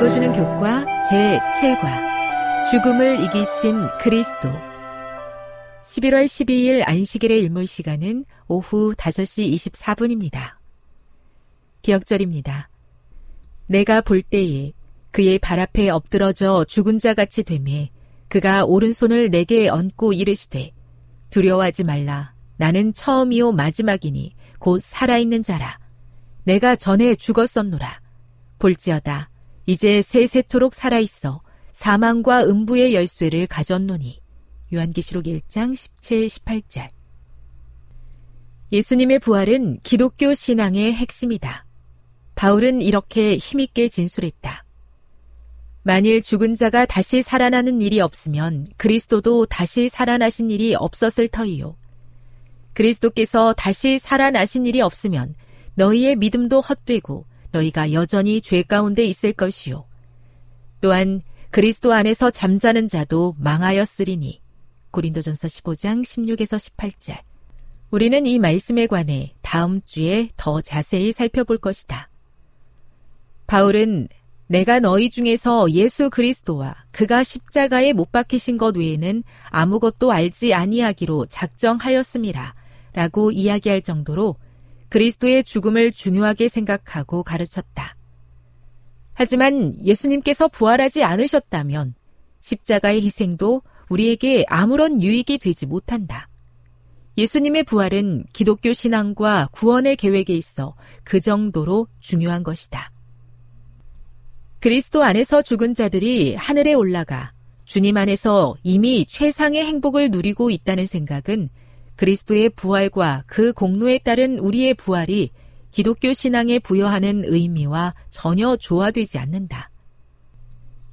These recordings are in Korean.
읽어주는 교과 제7과 죽음을 이기신 그리스도. 11월 12일 안식일의 일몰 시간은 오후 5시 24분입니다. 기억절입니다. 내가 볼 때에 그의 발 앞에 엎드러져 죽은 자 같이 되매 그가 오른손을 내게 얹고 이르시되 두려워하지 말라. 나는 처음이요 마지막이니 곧 살아있는 자라. 내가 전에 죽었었노라. 볼지어다 이제 세세토록 살아있어 사망과 음부의 열쇠를 가졌노니. 요한계시록 1장 17, 18절. 예수님의 부활은 기독교 신앙의 핵심이다. 바울은 이렇게 힘있게 진술했다. 만일 죽은 자가 다시 살아나는 일이 없으면 그리스도도 다시 살아나신 일이 없었을 터이요. 그리스도께서 다시 살아나신 일이 없으면 너희의 믿음도 헛되고 너희가 여전히 죄 가운데 있을 것이요. 또한 그리스도 안에서 잠자는 자도 망하였으리니. 고린도전서 15장 16에서 18절. 우리는 이 말씀에 관해 다음 주에 더 자세히 살펴볼 것이다. 바울은 내가 너희 중에서 예수 그리스도와 그가 십자가에 못 박히신 것 외에는 아무것도 알지 아니하기로 작정하였음이라 라고 이야기할 정도로 그리스도의 죽음을 중요하게 생각하고 가르쳤다. 하지만 예수님께서 부활하지 않으셨다면 십자가의 희생도 우리에게 아무런 유익이 되지 못한다. 예수님의 부활은 기독교 신앙과 구원의 계획에 있어 그 정도로 중요한 것이다. 그리스도 안에서 죽은 자들이 하늘에 올라가 주님 안에서 이미 최상의 행복을 누리고 있다는 생각은 그리스도의 부활과 그 공로에 따른 우리의 부활이 기독교 신앙에 부여하는 의미와 전혀 조화되지 않는다.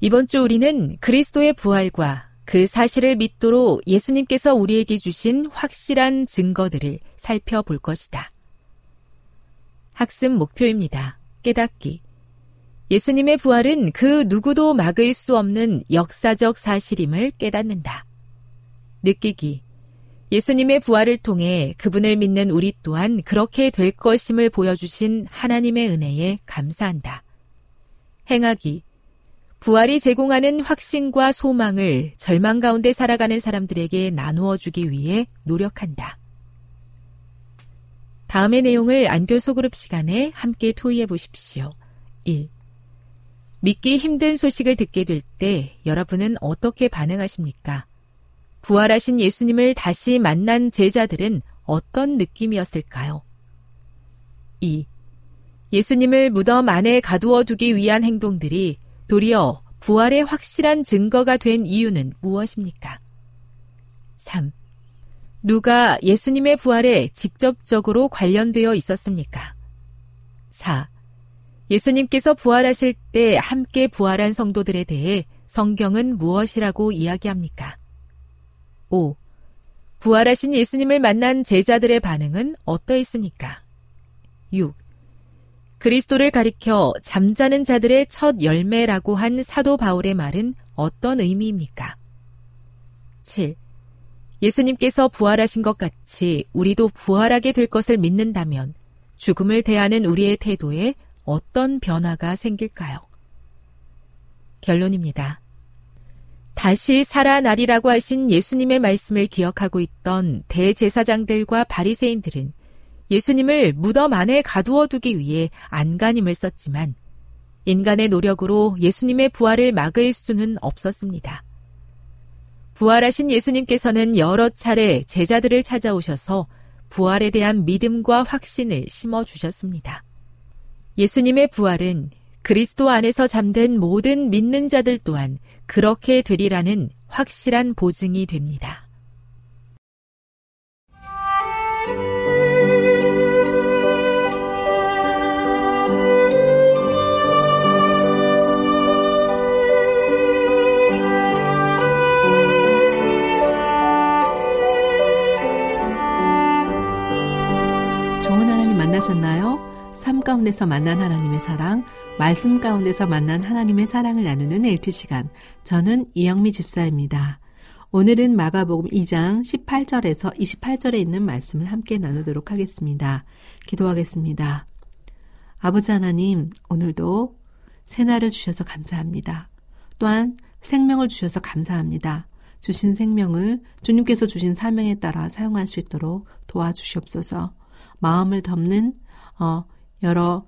이번 주 우리는 그리스도의 부활과 그 사실을 믿도록 예수님께서 우리에게 주신 확실한 증거들을 살펴볼 것이다. 학습 목표입니다. 깨닫기. 예수님의 부활은 그 누구도 막을 수 없는 역사적 사실임을 깨닫는다. 느끼기. 예수님의 부활을 통해 그분을 믿는 우리 또한 그렇게 될 것임을 보여주신 하나님의 은혜에 감사한다. 행하기. 부활이 제공하는 확신과 소망을 절망 가운데 살아가는 사람들에게 나누어 주기 위해 노력한다. 다음의 내용을 안교 소그룹 시간에 함께 토의해 보십시오. 1. 믿기 힘든 소식을 듣게 될 때 여러분은 어떻게 반응하십니까? 부활하신 예수님을 다시 만난 제자들은 어떤 느낌이었을까요? 2. 예수님을 무덤 안에 가두어 두기 위한 행동들이 도리어 부활의 확실한 증거가 된 이유는 무엇입니까? 3. 누가 예수님의 부활에 직접적으로 관련되어 있었습니까? 4. 예수님께서 부활하실 때 함께 부활한 성도들에 대해 성경은 무엇이라고 이야기합니까? 5. 부활하신 예수님을 만난 제자들의 반응은 어떠했습니까? 6. 그리스도를 가리켜 잠자는 자들의 첫 열매라고 한 사도 바울의 말은 어떤 의미입니까? 7. 예수님께서 부활하신 것 같이 우리도 부활하게 될 것을 믿는다면 죽음을 대하는 우리의 태도에 어떤 변화가 생길까요? 결론입니다. 다시 살아나리라고 하신 예수님의 말씀을 기억하고 있던 대제사장들과 바리새인들은 예수님을 무덤 안에 가두어 두기 위해 안간힘을 썼지만 인간의 노력으로 예수님의 부활을 막을 수는 없었습니다. 부활하신 예수님께서는 여러 차례 제자들을 찾아오셔서 부활에 대한 믿음과 확신을 심어 주셨습니다. 예수님의 부활은 그리스도 안에서 잠든 모든 믿는 자들 또한 그렇게 되리라는 확실한 보증이 됩니다. 만나셨나요? 삶 가운데서 만난 하나님의 사랑, 말씀 가운데서 만난 하나님의 사랑을 나누는 LT 시간. 저는 이영미 집사입니다. 오늘은 마가복음 2장 18절에서 28절에 있는 말씀을 함께 나누도록 하겠습니다. 기도하겠습니다. 아버지 하나님, 오늘도 새날을 주셔서 감사합니다. 또한 생명을 주셔서 감사합니다. 주신 생명을 주님께서 주신 사명에 따라 사용할 수 있도록 도와주시옵소서. 마음을 덮는 어, 여러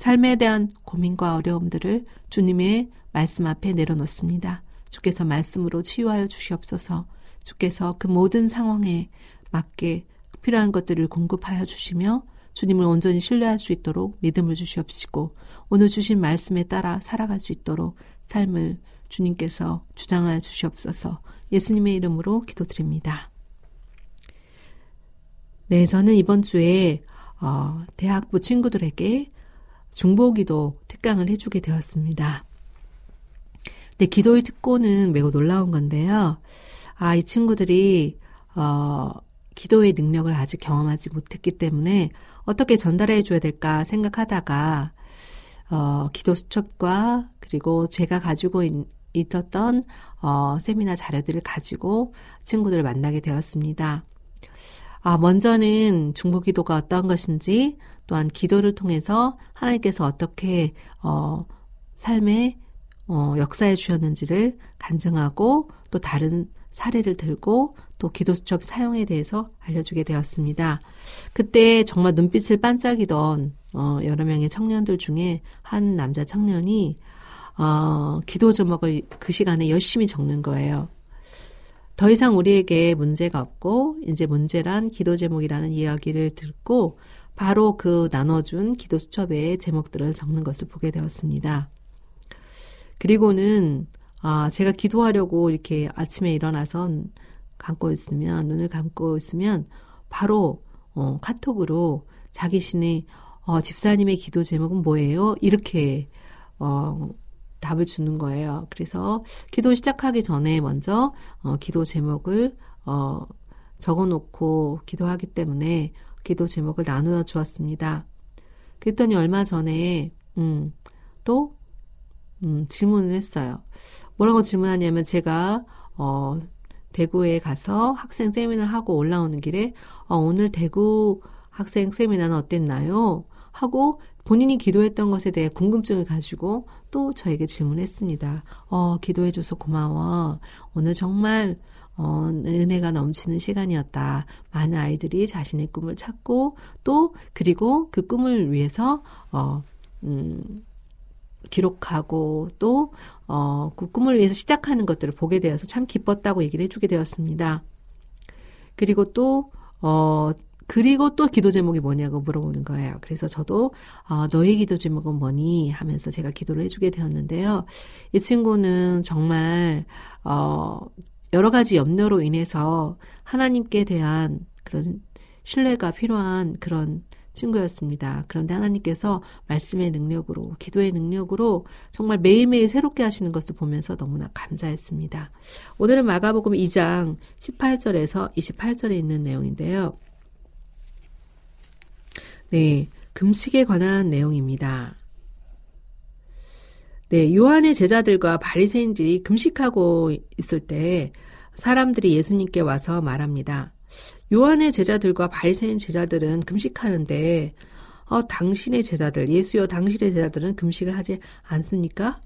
삶에 대한 고민과 어려움들을 주님의 말씀 앞에 내려놓습니다. 주께서 말씀으로 치유하여 주시옵소서. 주께서 그 모든 상황에 맞게 필요한 것들을 공급하여 주시며 주님을 온전히 신뢰할 수 있도록 믿음을 주시옵시고 오늘 주신 말씀에 따라 살아갈 수 있도록 삶을 주님께서 주장하여 주시옵소서 예수님의 이름으로 기도드립니다. 네, 저는 이번 주에 어, 대학부 친구들에게 중보기도 특강을 해주게 되었습니다. 네, 기도의 특고는 매우 놀라운 건데요. 아, 이 친구들이 어, 기도의 능력을 아직 경험하지 못했기 때문에 어떻게 전달해 줘야 될까 생각하다가 어, 기도 수첩과 그리고 제가 가지고 있, 있었던 어, 세미나 자료들을 가지고 친구들을 만나게 되었습니다. 아, 먼저는 중보 기도가 어떠한 것인지 또한 기도를 통해서 하나님께서 어떻게 어 삶에 어 역사해 주셨는지를 간증하고 또 다른 사례를 들고 또 기도 수첩 사용에 대해서 알려주게 되었습니다. 그때 정말 눈빛을 반짝이던 어 여러 명의 청년들 중에 한 남자 청년이 어 기도 제목을 그 시간에 열심히 적는 거예요. 더 이상 우리에게 문제가 없고 이제 문제란 기도 제목이라는 이야기를 듣고 바로 그 나눠준 기도 수첩에 제목들을 적는 것을 보게 되었습니다. 그리고는 아 제가 기도하려고 이렇게 아침에 일어나서 감고 있으면 눈을 감고 있으면 바로 어, 카톡으로 자기 신이 어, 집사님의 기도 제목은 뭐예요? 이렇게 어, 답을 주는 거예요. 그래서 기도 시작하기 전에 먼저 어, 기도 제목을 어, 적어놓고 기도하기 때문에 기도 제목을 나누어 주었습니다. 그랬더니 얼마 전에 음, 또 음, 질문을 했어요. 뭐라고 질문하냐면 제가 어, 대구에 가서 학생 세미나를 하고 올라오는 길에 어, 오늘 대구 학생 세미나는 어땠나요? 하고 본인이 기도했던 것에 대해 궁금증을 가지고 또 저에게 질문했습니다. 어, 기도해줘서 고마워. 오늘 정말 어, 은혜가 넘치는 시간이었다. 많은 아이들이 자신의 꿈을 찾고 또 그리고 그 꿈을 위해서 어, 음, 기록하고 또 어, 그 꿈을 위해서 시작하는 것들을 보게 되어서 참 기뻤다고 얘기를 해주게 되었습니다. 그리고 또 어, 그리고 또 기도 제목이 뭐냐고 물어보는 거예요. 그래서 저도 어, 너의 기도 제목은 뭐니 하면서 제가 기도를 해주게 되었는데요. 이 친구는 정말 어, 여러 가지 염려로 인해서 하나님께 대한 그런 신뢰가 필요한 그런 친구였습니다. 그런데 하나님께서 말씀의 능력으로, 기도의 능력으로 정말 매일매일 새롭게 하시는 것을 보면서 너무나 감사했습니다. 오늘은 마가복음 2장 18절에서 28절에 있는 내용인데요. 네, 금식에 관한 내용입니다. 네, 요한의 제자들과 바리새인들이 금식하고 있을 때 사람들이 예수님께 와서 말합니다. 요한의 제자들과 바리새인 제자들은 금식하는데 어, 당신의 제자들, 예수여 당신의 제자들은 금식을 하지 않습니까?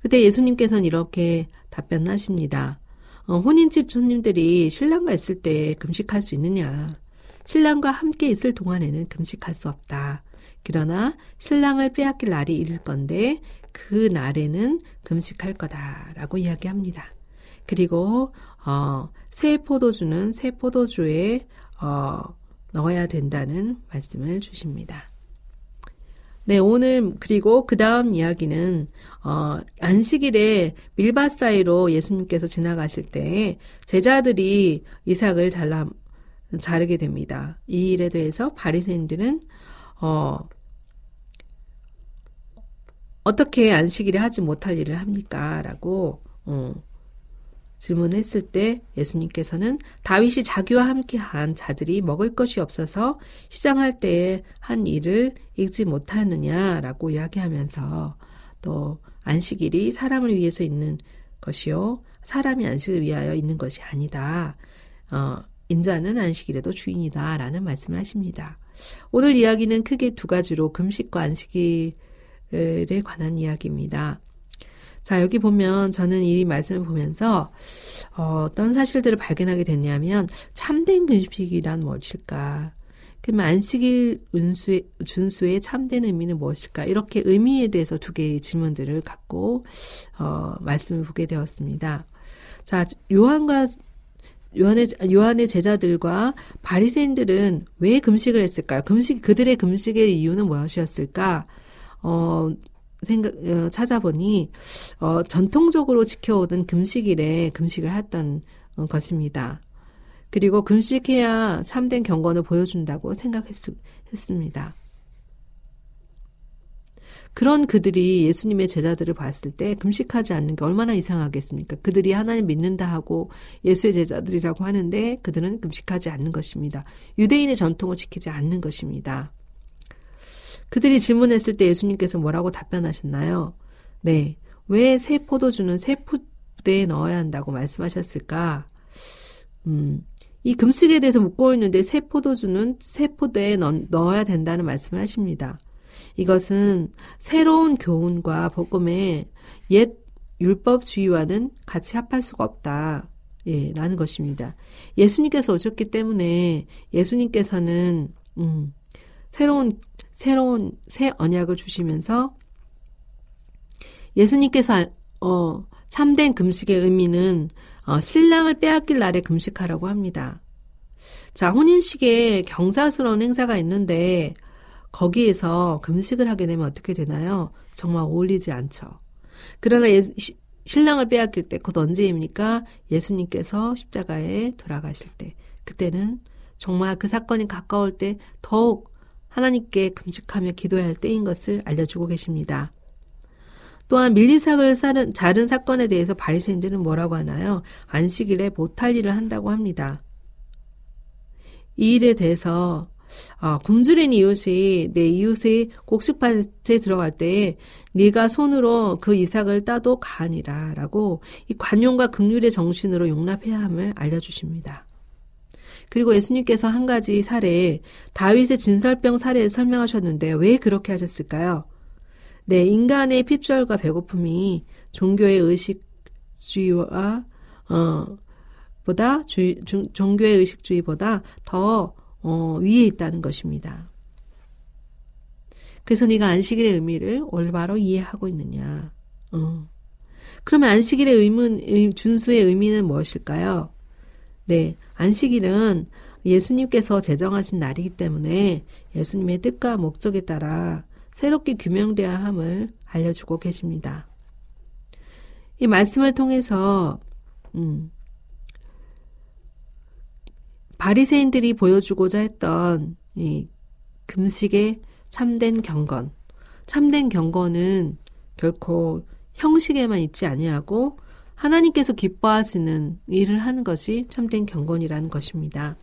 그때 예수님께서는 이렇게 답변하십니다. 어, 혼인집 손님들이 신랑과 있을 때 금식할 수 있느냐? 신랑과 함께 있을 동안에는 금식할 수 없다. 그러나 신랑을 빼앗길 날이 이를 건데 그 날에는 금식할 거다라고 이야기합니다. 그리고 어, 새 포도주는 새 포도주에 어, 넣어야 된다는 말씀을 주십니다. 네, 오늘 그리고 그 다음 이야기는 어, 안식일에 밀밭 사이로 예수님께서 지나가실 때 제자들이 이삭을 잘라 자르게 됩니다. 이 일에 대해서 바리새인들은 어, 어떻게 안식일에 하지 못할 일을 합니까? 라고 어, 질문했을 때 예수님께서는 다윗이 자기와 함께한 자들이 먹을 것이 없어서 시장할 때에 한 일을 읽지 못하느냐라고 이야기하면서 또 안식일이 사람을 위해서 있는 것이요 사람이 안식을 위하여 있는 것이 아니다. 어, 인자는 안식일에도 주인이다 라는 말씀을 하십니다. 오늘 이야기는 크게 두 가지로 금식과 안식일에 관한 이야기입니다. 자, 여기 보면 저는 이 말씀을 보면서 어, 떤 사실들을 발견하게 됐냐면 참된 금식이란 무엇일까? 그러면 안식일 운수의, 준수의 참된 의미는 무엇일까? 이렇게 의미에 대해서 두 개의 질문들을 갖고 어, 말씀을 보게 되었습니다. 자, 요한과 요한의, 요한의 제자들과 바리새인들은 왜 금식을 했을까요? 금식 그들의 금식의 이유는 무엇이었을까? 어, 생각 어, 찾아보니 어, 전통적으로 지켜오던 금식일에 금식을 했던 어, 것입니다. 그리고 금식해야 참된 경건을 보여준다고 생각했습니다. 그런 그들이 예수님의 제자들을 봤을 때 금식하지 않는 게 얼마나 이상하겠습니까? 그들이 하나님 믿는다 하고 예수의 제자들이라고 하는데 그들은 금식하지 않는 것입니다. 유대인의 전통을 지키지 않는 것입니다. 그들이 질문했을 때 예수님께서 뭐라고 답변하셨나요? 네. 왜 새 포도주는 새 푸대에 넣어야 한다고 말씀하셨을까? 음, 이 금식에 대해서 묻고 있는데 새 포도주는 새 포대에 넣, 어야 된다는 말씀을 하십니다. 이것은 새로운 교훈과 복음의 옛 율법주의와는 같이 합할 수가 없다. 예, 라는 것입니다. 예수님께서 오셨기 때문에 예수님께서는, 음, 새로운 새로운 새 언약을 주시면서 예수님께서 어, 참된 금식의 의미는 어, 신랑을 빼앗길 날에 금식하라고 합니다. 자, 혼인식에 경사스러운 행사가 있는데 거기에서 금식을 하게 되면 어떻게 되나요? 정말 어울리지 않죠. 그러나 예, 신랑을 빼앗길 때, 곧 언제입니까? 예수님께서 십자가에 돌아가실 때. 그때는 정말 그 사건이 가까울 때 더욱 하나님께 금식하며 기도해야 할 때인 것을 알려주고 계십니다. 또한 밀리삭을 자른 사건에 대해서 바리새인들은 뭐라고 하나요? 안식일에 못할 일을 한다고 합니다. 이 일에 대해서 어, 굶주린 이웃이 내 이웃의 곡식밭에 들어갈 때 네가 손으로 그 이삭을 따도 가하니라라고 이 관용과 긍휼의 정신으로 용납해야 함을 알려주십니다. 그리고 예수님께서 한 가지 사례, 다윗의 진설병 사례를 설명하셨는데 왜 그렇게 하셨을까요? 네, 인간의 핍절과 배고픔이 종교의 의식주의와 어, 보다 주, 주, 종교의 의식주의보다 더 어, 위에 있다는 것입니다. 그래서 네가 안식일의 의미를 올바로 이해하고 있느냐. 어. 그러면 안식일의 의문, 준수의 의미는 무엇일까요? 네, 안식일은 예수님께서 제정하신 날이기 때문에 예수님의 뜻과 목적에 따라 새롭게 규명되어야 함을 알려주고 계십니다. 이 말씀을 통해서 음, 바리새인들이 보여주고자 했던 이 금식의 참된 경건, 참된 경건은 결코 형식에만 있지 아니하고 하나님께서 기뻐하시는 일을 하는 것이 참된 경건이라는 것입니다.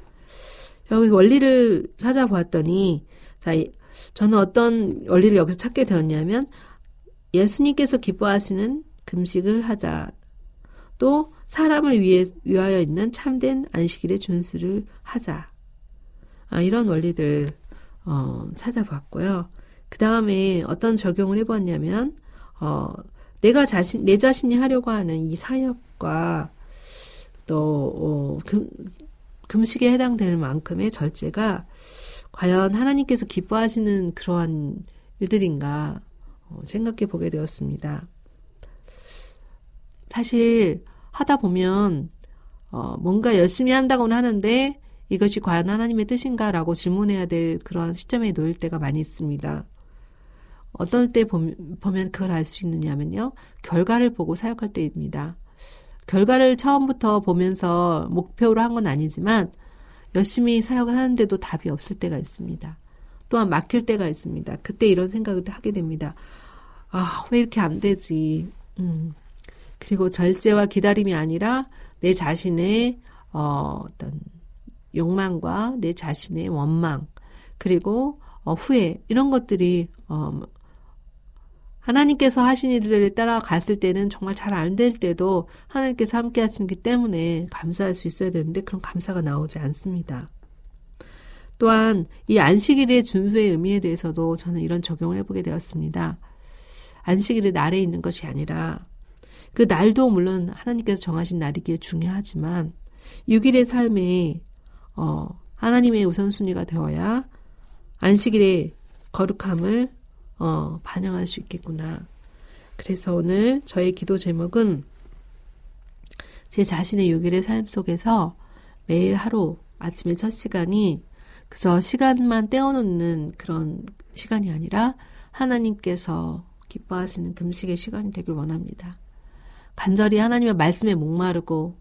여기 원리를 찾아보았더니 자 저는 어떤 원리를 여기서 찾게 되었냐면 예수님께서 기뻐하시는 금식을 하자. 또 사람을 위해 위하여 있는 참된 안식일의 준수를 하자. 아, 이런 원리들 어, 찾아봤고요. 그 다음에 어떤 적용을 해보았냐면 어, 내가 자신 내 자신이 하려고 하는 이 사역과 또 어, 금, 금식에 해당될 만큼의 절제가 과연 하나님께서 기뻐하시는 그러한 일들인가 어, 생각해 보게 되었습니다. 사실 하다 보면 어, 뭔가 열심히 한다고는 하는데 이것이 과연 하나님의 뜻인가라고 질문해야 될 그런 시점에 놓일 때가 많이 있습니다. 어떨 때 보면 그걸 알 수 있느냐면요. 결과를 보고 사역할 때입니다. 결과를 처음부터 보면서 목표로 한 건 아니지만 열심히 사역을 하는데도 답이 없을 때가 있습니다. 또한 막힐 때가 있습니다. 그때 이런 생각을 하게 됩니다. 아, 왜 이렇게 안 되지? 음. 그리고 절제와 기다림이 아니라 내 자신의 어, 어떤 욕망과 내 자신의 원망 그리고 어, 후회 이런 것들이 어, 하나님께서 하신 일을 따라 갔을 때는 정말 잘 안 될 때도 하나님께서 함께 하시기 때문에 감사할 수 있어야 되는데 그런 감사가 나오지 않습니다. 또한 이 안식일의 준수의 의미에 대해서도 저는 이런 적용을 해보게 되었습니다. 안식일의 날에 있는 것이 아니라 그 날도 물론 하나님께서 정하신 날이기에 중요하지만 6일의 삶에 어, 하나님의 우선순위가 되어야 안식일의 거룩함을 어, 반영할 수 있겠구나. 그래서 오늘 저의 기도 제목은 제 자신의 6일의 삶 속에서 매일 하루 아침의 첫 시간이 그저 시간만 떼어놓는 그런 시간이 아니라 하나님께서 기뻐하시는 금식의 시간이 되길 원합니다. 간절히 하나님의 말씀에 목마르고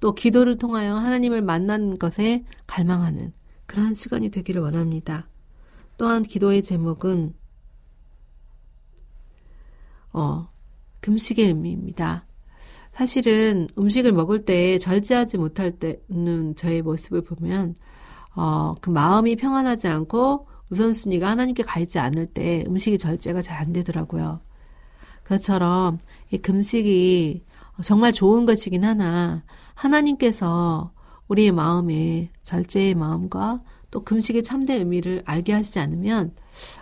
또 기도를 통하여 하나님을 만나는 것에 갈망하는 그러한 시간이 되기를 원합니다. 또한 기도의 제목은 어, 금식의 의미입니다. 사실은 음식을 먹을 때 절제하지 못할 때는 저의 모습을 보면 어, 그 마음이 평안하지 않고 우선순위가 하나님께 가 있지 않을 때 음식이 절제가 잘 안 되더라고요. 그처럼 이 금식이 정말 좋은 것이긴 하나 하나님께서 우리의 마음에 절제의 마음과 또 금식의 참된 의미를 알게 하시지 않으면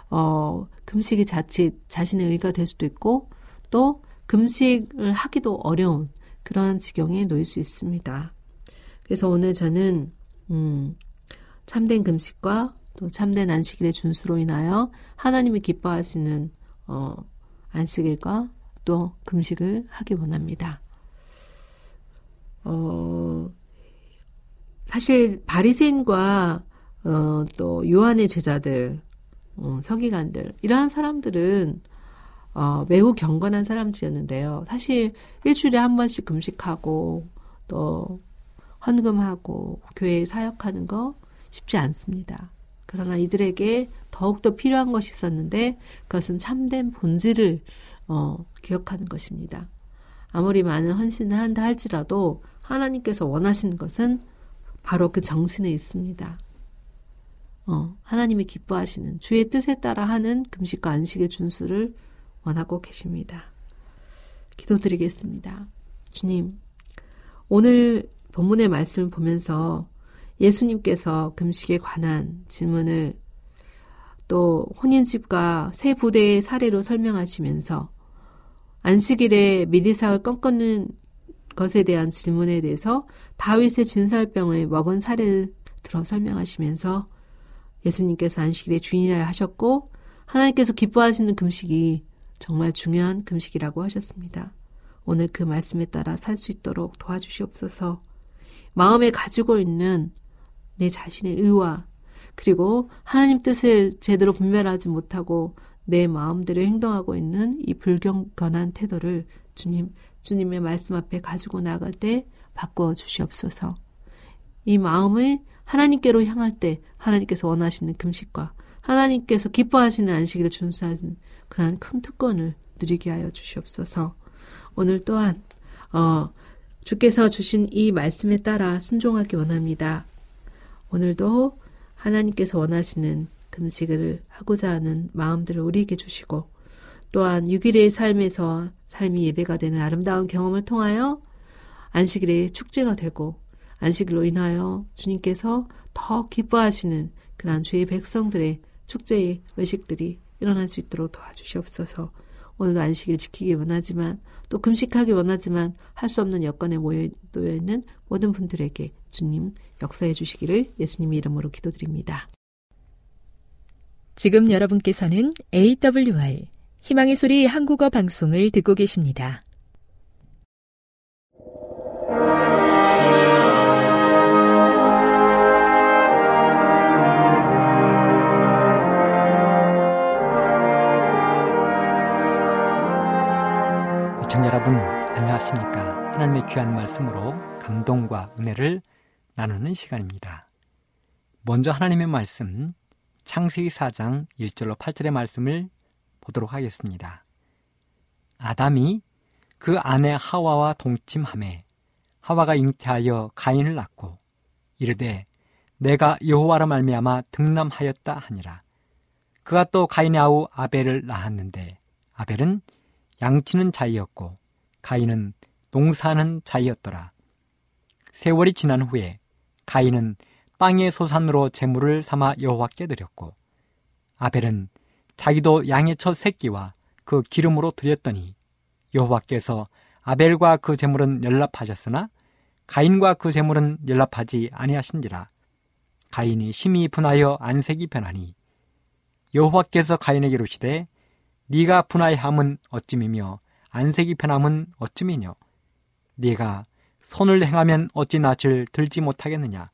어 금식이 자칫 자신의 의가 될 수도 있고 또 금식을 하기도 어려운 그런 지경에 놓일 수 있습니다. 그래서 오늘 저는 음 참된 금식과 또 참된 안식일의 준수로 인하여 하나님이 기뻐하시는 어 안식일과 또 금식을 하기 원합니다. 어, 사실 바리새인과 어, 또 요한의 제자들, 어, 서기관들 이러한 사람들은 어, 매우 경건한 사람들이었는데요. 사실 일주일에 한 번씩 금식하고 또 헌금하고 교회에 사역하는 거 쉽지 않습니다. 그러나 이들에게 더욱더 필요한 것이 있었는데 그것은 참된 본질을 어, 기억하는 것입니다. 아무리 많은 헌신을 한다 할지라도 하나님께서 원하시는 것은 바로 그 정신에 있습니다. 어, 하나님이 기뻐하시는 주의 뜻에 따라 하는 금식과 안식의 준수를 원하고 계십니다. 기도드리겠습니다. 주님, 오늘 본문의 말씀을 보면서 예수님께서 금식에 관한 질문을 또 혼인집과 새 부대의 사례로 설명하시면서 안식일에 미리삭을 꺾는 것에 대한 질문에 대해서 다윗의 진설병을 먹은 사례를 들어 설명하시면서 예수님께서 안식일의 주인이라 하셨고 하나님께서 기뻐하시는 금식이 정말 중요한 금식이라고 하셨습니다. 오늘 그 말씀에 따라 살 수 있도록 도와주시옵소서. 마음에 가지고 있는 내 자신의 의와 그리고 하나님 뜻을 제대로 분별하지 못하고 내 마음대로 행동하고 있는 이 불경건한 태도를 주님, 주님의 말씀 앞에 가지고 나갈 때 바꾸어 주시옵소서. 이 마음을 하나님께로 향할 때 하나님께서 원하시는 금식과 하나님께서 기뻐하시는 안식일을 준수하는 그러한 큰 특권을 누리게 하여 주시옵소서. 오늘 또한 어, 주께서 주신 이 말씀에 따라 순종하기 원합니다. 오늘도 하나님께서 원하시는 금식을 하고자 하는 마음들을 우리에게 주시고 또한 6일의 삶에서 삶이 예배가 되는 아름다운 경험을 통하여 안식일의 축제가 되고 안식일로 인하여 주님께서 더 기뻐하시는 그러한 주의 백성들의 축제의 의식들이 일어날 수 있도록 도와주시옵소서. 오늘도 안식일 지키기 원하지만 또 금식하기 원하지만 할 수 없는 여건에 모여 있는 모든 분들에게 주님 역사해 주시기를 예수님 이름으로 기도드립니다. 지금 여러분께서는 AWR 희망의 소리 한국어 방송을 듣고 계십니다. 시청 여러분 안녕하십니까 하나님의 귀한 말씀으로 감동과 은혜를 나누는 시간입니다. 먼저 하나님의 말씀 창세기 4장 1절로 8절의 말씀을 보도록 하겠습니다. 아담이 그 아내 하와와 동침함에 하와가 잉태하여 가인을 낳고 이르되 내가 여호와로 말미암아 등남하였다 하니라. 그가 또 가인의 아우 아벨을 낳았는데 아벨은 양치는 자이였고 가인은 농사는 자이었더라. 세월이 지난 후에 가인은 땅의 소산으로 재물을 삼아 여호와께 드렸고 아벨은 자기도 양의 첫 새끼와 그 기름으로 드렸더니 여호와께서 아벨과 그 재물은 연락하셨으나 가인과 그 재물은 연락하지 아니하신지라 가인이 심히 분하여 안색이 변하니 여호와께서 가인에게 이르시되 네가 분하함은 어찌미며 안색이 편함은 어찌미뇨? 네가 손을 행하면 어찌 낯을 들지 못하겠느냐?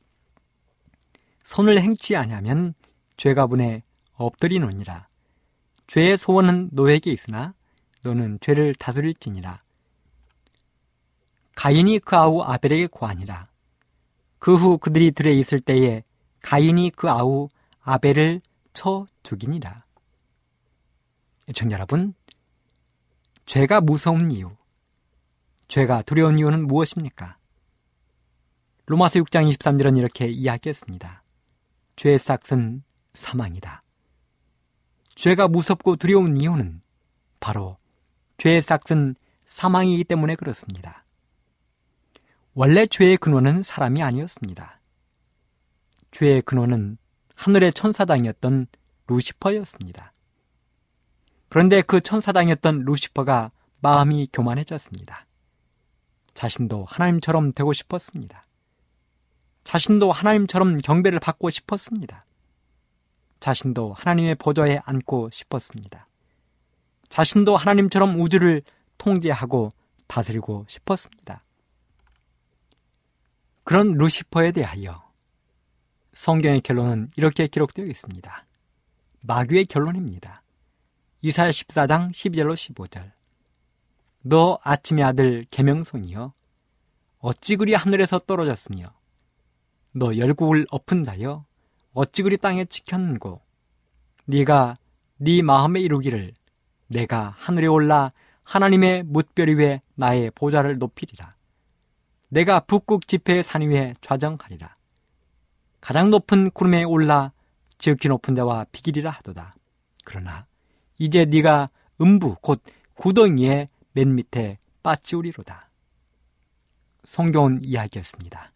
손을 행치 아니하면 죄가 분에 엎드리노니라. 죄의 소원은 너에게 있으나 너는 죄를 다스릴지니라. 가인이 그 아우 아벨에게 고하니라. 그 후 그들이 들에 있을 때에 가인이 그 아우 아벨을 쳐 죽이니라. 청자 여러분, 죄가 무서운 이유, 죄가 두려운 이유는 무엇입니까? 로마서 6장 23절은 이렇게 이야기했습니다. 죄의 싹은 사망이다. 죄가 무섭고 두려운 이유는 바로 죄의 싹은 사망이기 때문에 그렇습니다. 원래 죄의 근원은 사람이 아니었습니다. 죄의 근원은 하늘의 천사당이었던 루시퍼였습니다. 그런데 그 천사당이었던 루시퍼가 마음이 교만해졌습니다. 자신도 하나님처럼 되고 싶었습니다. 자신도 하나님처럼 경배를 받고 싶었습니다. 자신도 하나님의 보좌에 앉고 싶었습니다. 자신도 하나님처럼 우주를 통제하고 다스리고 싶었습니다. 그런 루시퍼에 대하여 성경의 결론은 이렇게 기록되어 있습니다. 마귀의 결론입니다. 이사야 14장 12절로 15절. 너 아침의 아들 계명성이여 어찌 그리 하늘에서 떨어졌으며 너 열국을 엎은 자여 어찌 그리 땅에 지켰는고 네가 네 마음에 이루기를 내가 하늘에 올라 하나님의 뭇별 위에 나의 보좌를 높이리라. 내가 북극 지폐의 산 위에 좌정하리라. 가장 높은 구름에 올라 지극히 높은 자와 비기리라 하도다. 그러나 이제 네가 음부 곧 구덩이의 맨 밑에 빠지우리로다. 성경은 이야기했습니다.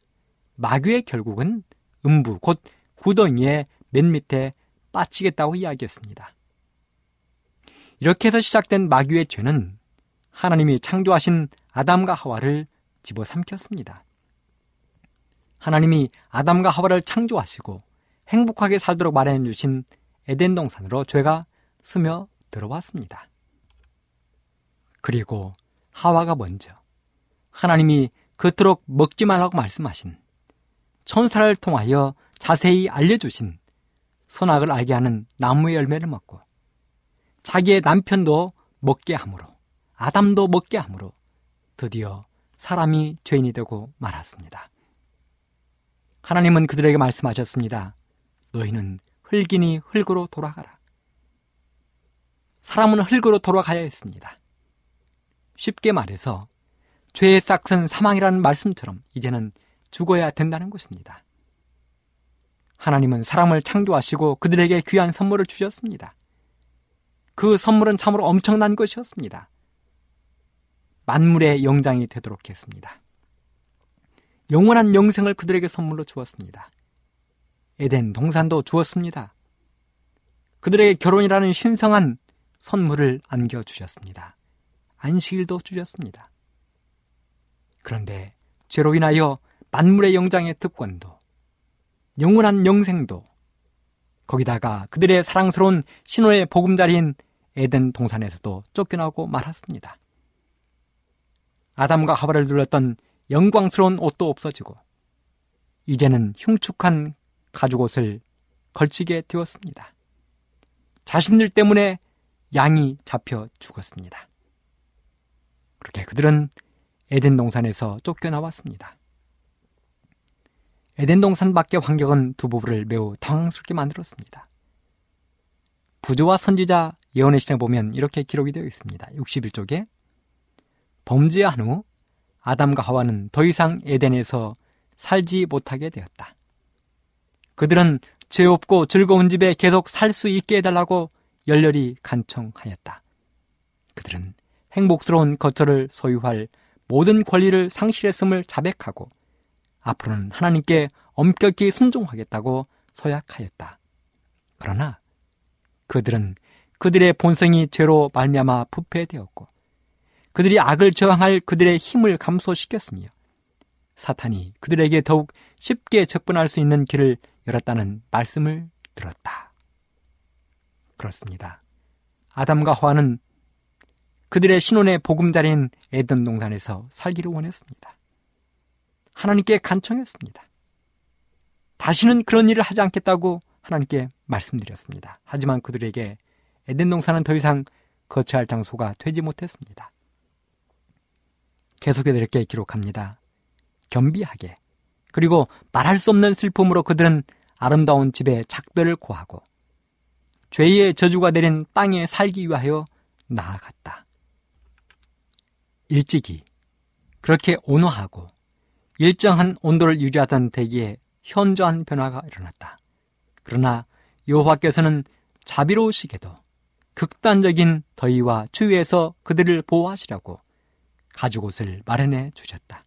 마귀의 결국은 음부 곧 구덩이의 맨 밑에 빠지겠다고 이야기했습니다. 이렇게 해서 시작된 마귀의 죄는 하나님이 창조하신 아담과 하와를 집어삼켰습니다. 하나님이 아담과 하와를 창조하시고 행복하게 살도록 마련해 주신 에덴 동산으로 죄가 스며 들어왔습니다. 그리고 하와가 먼저 하나님이 그토록 먹지 말라고 말씀하신 천사를 통하여 자세히 알려주신 선악을 알게 하는 나무의 열매를 먹고 자기의 남편도 먹게 하므로 아담도 먹게 하므로 드디어 사람이 죄인이 되고 말았습니다. 하나님은 그들에게 말씀하셨습니다. 너희는 흙이니 흙으로 돌아가라. 사람은 흙으로 돌아가야 했습니다. 쉽게 말해서 죄의 싹은 사망이라는 말씀처럼 이제는 죽어야 된다는 것입니다. 하나님은 사람을 창조하시고 그들에게 귀한 선물을 주셨습니다. 그 선물은 참으로 엄청난 것이었습니다. 만물의 영장이 되도록 했습니다. 영원한 영생을 그들에게 선물로 주었습니다. 에덴 동산도 주었습니다. 그들에게 결혼이라는 신성한 선물을 안겨주셨습니다. 안식일도 주셨습니다. 그런데 죄로 인하여 만물의 영장의 특권도 영원한 영생도 거기다가 그들의 사랑스러운 신호의 보금자리인 에덴 동산에서도 쫓겨나고 말았습니다. 아담과 하바를 둘렀던 영광스러운 옷도 없어지고 이제는 흉측한 가죽옷을 걸치게 되었습니다. 자신들 때문에 양이 잡혀 죽었습니다. 그렇게 그들은 에덴 동산에서 쫓겨나왔습니다. 에덴 동산 밖의 환경은 두 부부를 매우 당황스럽게 만들었습니다. 부조와 선지자 예언의 신에 보면 이렇게 기록이 되어 있습니다. 61쪽에 범죄한 후 아담과 하와는 더 이상 에덴에서 살지 못하게 되었다. 그들은 죄 없고 즐거운 집에 계속 살 수 있게 해달라고 열렬히 간청하였다. 그들은 행복스러운 거처를 소유할 모든 권리를 상실했음을 자백하고 앞으로는 하나님께 엄격히 순종하겠다고 서약하였다. 그러나 그들은 그들의 본성이 죄로 말미암아 부패되었고 그들이 악을 저항할 그들의 힘을 감소시켰으며 사탄이 그들에게 더욱 쉽게 접근할 수 있는 길을 열었다는 말씀을 들었다. 그렇습니다. 아담과 화는 그들의 신혼의 보금자리인 에덴 동산에서 살기를 원했습니다. 하나님께 간청했습니다. 다시는 그런 일을 하지 않겠다고 하나님께 말씀드렸습니다. 하지만 그들에게 에덴 동산은 더 이상 거처할 장소가 되지 못했습니다. 계속해 이렇게 기록합니다. 겸비하게 그리고 말할 수 없는 슬픔으로 그들은 아름다운 집에 작별을 고하고 죄의 저주가 내린 땅에 살기 위하여 나아갔다. 일찍이 그렇게 온화하고 일정한 온도를 유지하던 대기에 현저한 변화가 일어났다. 그러나 여호와께서는 자비로우시게도 극단적인 더위와 추위에서 그들을 보호하시라고 가죽옷을 마련해 주셨다.